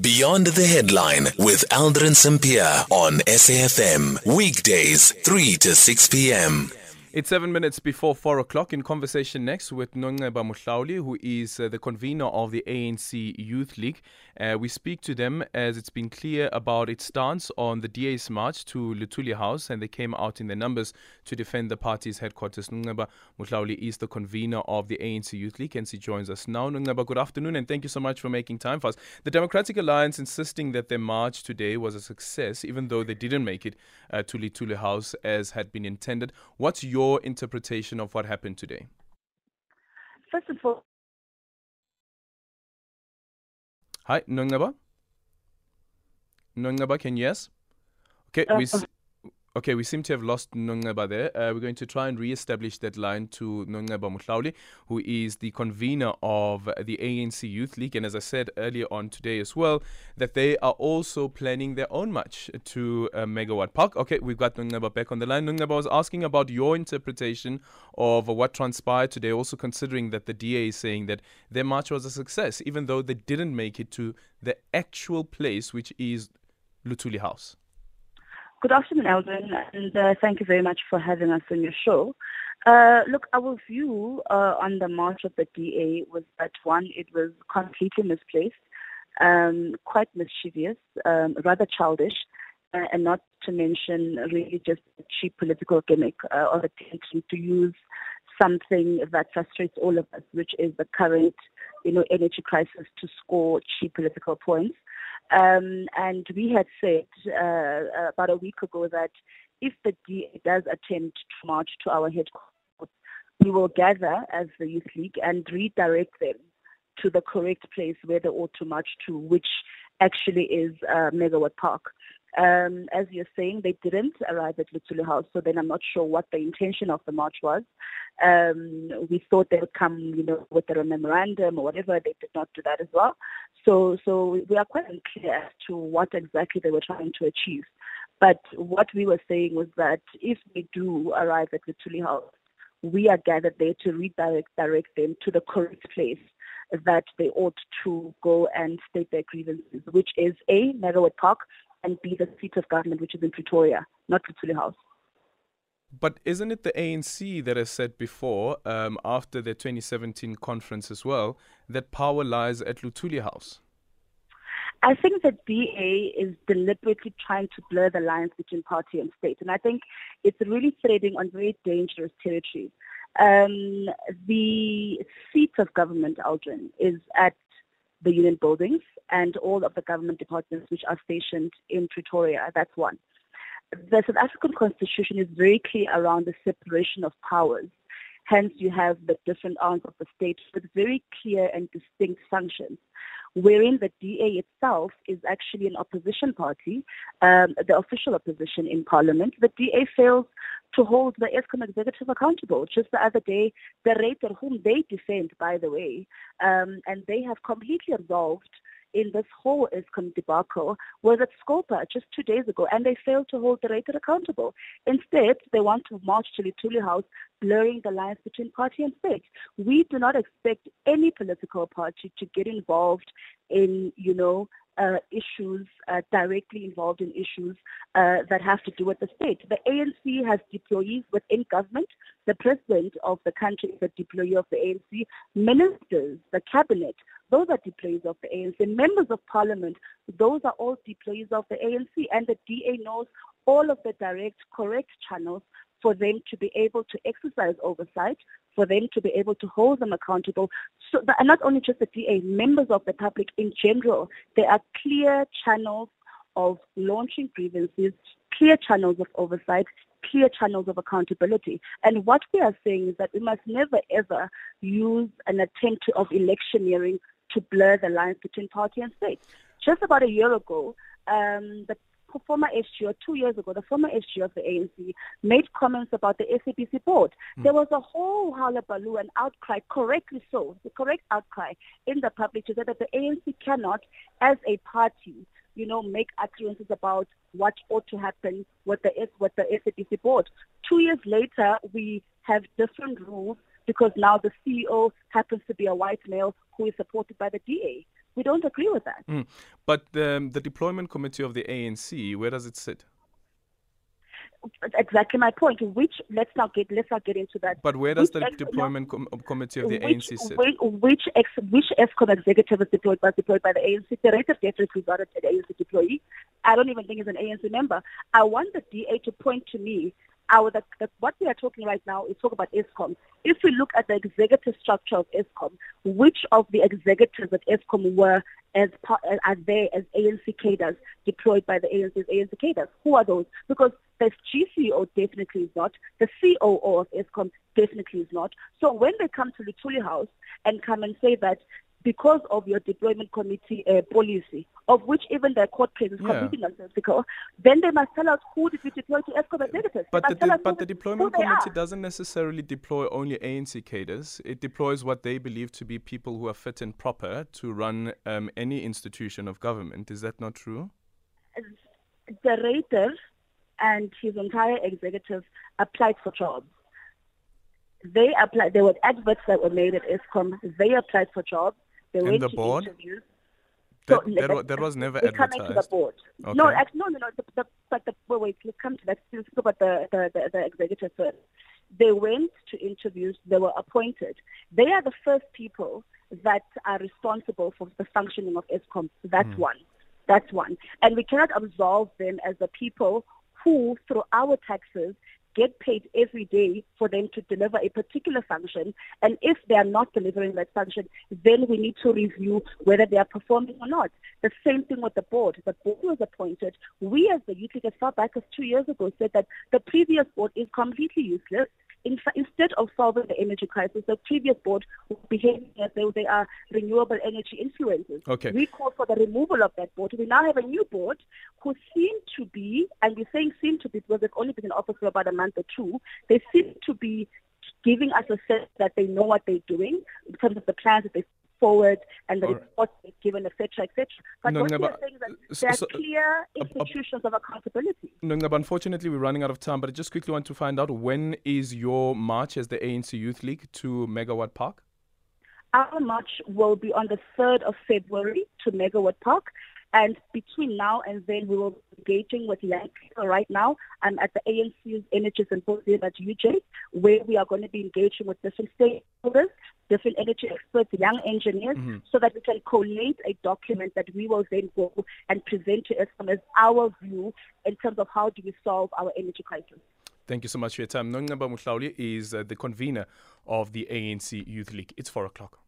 Beyond the Headline with Aldrin Sampear on SAFM. Weekdays, 3 to 6 p.m. It's seven minutes before four o'clock. In conversation next with Nonceba Mhlauli, who is uh, the convener of the ANC Youth League. Uh, we speak to them as it's been clear about its stance on the DA's march to Luthuli House, and they came out in their numbers to defend the party's headquarters. Nonceba Mhlauli is the convener of the ANC Youth League, and she joins us now. Nonceba, good afternoon, and thank you so much for making time for us. The Democratic Alliance insisting that their march today was a success, even though they didn't make it uh, to Luthuli House as had been intended. What's your your interpretation of what happened today? First of all, Hi, Nonceba? Nonceba, can you yes? Okay, uh, we. S- Okay, we seem to have lost Nonceba there. Uh, we're going to try and re-establish that line to Nonceba Mhlauli, who is the convener of the ANC Youth League. And as I said earlier on today as well, that they are also planning their own march to uh, Megawatt Park. Okay, we've got Nonceba back on the line. Nonceba was asking about your interpretation of what transpired today, also considering that the DA is saying that their march was a success, even though they didn't make it to the actual place, which is Luthuli House. Good afternoon, Aldrin, and uh, thank you very much for having us on your show. Uh, look, our view uh, on the march of the DA was that one, it was completely misplaced, um, quite mischievous, um, rather childish, uh, and not to mention really just a cheap political gimmick uh, or attention to use something that frustrates all of us, which is the current, you know, energy crisis to score cheap political points. Um, and we had said uh, about a week ago that if the DA does attempt to march to our headquarters, we will gather as the Youth League and redirect them to the correct place where they ought to march to, which actually is uh, Megawatt Park. Um, as you're saying, they didn't arrive at Luthuli House, so then I'm not sure what the intention of the march was. Um, we thought they would come, you know, with a memorandum or whatever. They did not do that as well. So, so we are quite unclear as to what exactly they were trying to achieve. But what we were saying was that if they do arrive at Luthuli House, we are gathered there to redirect direct them to the correct place that they ought to go and state their grievances, which is A, Megawatt Park, and be the seat of government, which is in Pretoria, not Luthuli House. But isn't it the ANC that has said before, um, after the 2017 conference as well, that power lies at Luthuli House? I think that DA is deliberately trying to blur the lines between party and state, and I think it's really treading on very dangerous territory. Um, the seat of government, Aldrin, is at the union buildings and all of the government departments which are stationed in Pretoria. That's one. The South African Constitution is very clear around the separation of powers. Hence, you have the different arms of the state with very clear and distinct functions wherein the DA itself is actually an opposition party, um, the official opposition in parliament. The DA fails to hold the Eskom executive accountable. Just the other day, De Ruyter, whom they defend, by the way, um, and they have completely absolved in this whole Eskom debacle was at Scopa just two days ago, and they failed to hold De Ruyter accountable. Instead, they want to march to Luthuli House, blurring the lines between party and state. We do not expect any political party to get involved in, you know, uh, issues uh, directly involved in issues uh, that have to do with the state. The ANC has deployees within government. The president of the country is a deployee of the ANC. Ministers, the cabinet, those are deployees of the ANC. Members of parliament, those are all deployees of the ANC. And the DA knows all of the direct, correct channels for them to be able to exercise oversight, for them to be able to hold them accountable. So, and not only just the DA, members of the public in general, there are clear channels of launching grievances, clear channels of oversight, clear channels of accountability. And what we are saying is that we must never ever use an attempt of electioneering to blur the lines between party and state. Just about a year ago, um, the former SG, or two years ago, the former SG of the ANC made comments about the SABC board. Mm. There was a whole hullabaloo and outcry, correctly so, the correct outcry in the public to say that the ANC cannot, as a party, you know, make utterances about what ought to happen with the with the SABC board. Two years later, we have different rules because now the CEO happens to be a white male who is supported by the DA. We don't agree with that. Mm. But um, the deployment committee of the ANC, where does it sit? exactly my point. Which let's not get let's not get into that. But where does which the ex- deployment com- committee of the which, ANC sit? Which which, ex, which Eskom executive is deployed was deployed by the ANC. The rest of definitely is not an ANC deployee. I don't even think he's an ANC member. I want the DA to point to me our the, the, what we are talking right now is talk about Eskom. If we look at the executive structure of Eskom, which of the executives at Eskom were as part, uh, are there as ANC cadres deployed by the ANC's ANC cadres? Who are those? Because the GCEO definitely is not. The COO of Eskom definitely is not. So when they come to the Luthuli House and come and say that because of your deployment committee uh, policy, of which even the court case is yeah. completely nonsensical, then they must tell us who did we deploy to Eskom executives. But, the, de- but the deployment committee doesn't necessarily deploy only ANC cadres. It deploys what they believe to be people who are fit and proper to run um, any institution of government. Is that not true? De Ruyter and his entire executive applied for jobs. They applied. There were adverts that were made at Eskom. They applied for jobs. And went the board? interviews. That, so, that, that, that, was never advertised. Coming to the board. Okay. No, actually, no, no, no. The, the, but the, wait, wait, let's come to that. Let's talk about the, the, the, the executive first. They went to interviews. They were appointed. They are the first people that are responsible for the functioning of Eskom. That's mm. one. That's one. And we cannot absolve them as the people who, through our taxes, get paid every day for them to deliver a particular function. And if they are not delivering that function, then we need to review whether they are performing or not. The same thing with the board. The board was appointed. We as the youth as far back as two years ago said that the previous board is completely useless in instead of solving the energy crisis, the previous board was behaving as though they are renewable energy influencers. Okay. We called for the removal of that board. We now have a new board who seem to be, and we're saying seem to be because they've only been in office for about a month or two, they seem to be giving us a sense that they know what they're doing in terms of the plans that they forward and the All reports right. given, etc., etc. But no, what are saying is that there are so, clear institutions uh, uh, of accountability. No, no, unfortunately, we're running out of time. But I just quickly want to find out when is your march as the ANC Youth League to Megawatt Park? Our march will be on the 3rd of February to Megawatt Park. And between now and then, we will be engaging with young people right now. I'm at the ANC's Energy Symposium at UJ, where we are going to be engaging with different stakeholders, different energy experts, young engineers, mm-hmm. so that we can collate a document that we will then go and present to Eskom as our view in terms of how do we solve our energy crisis. Thank you so much for your time. Nonceba Mhlauli is uh, the convener of the ANC Youth League. It's 4 o'clock.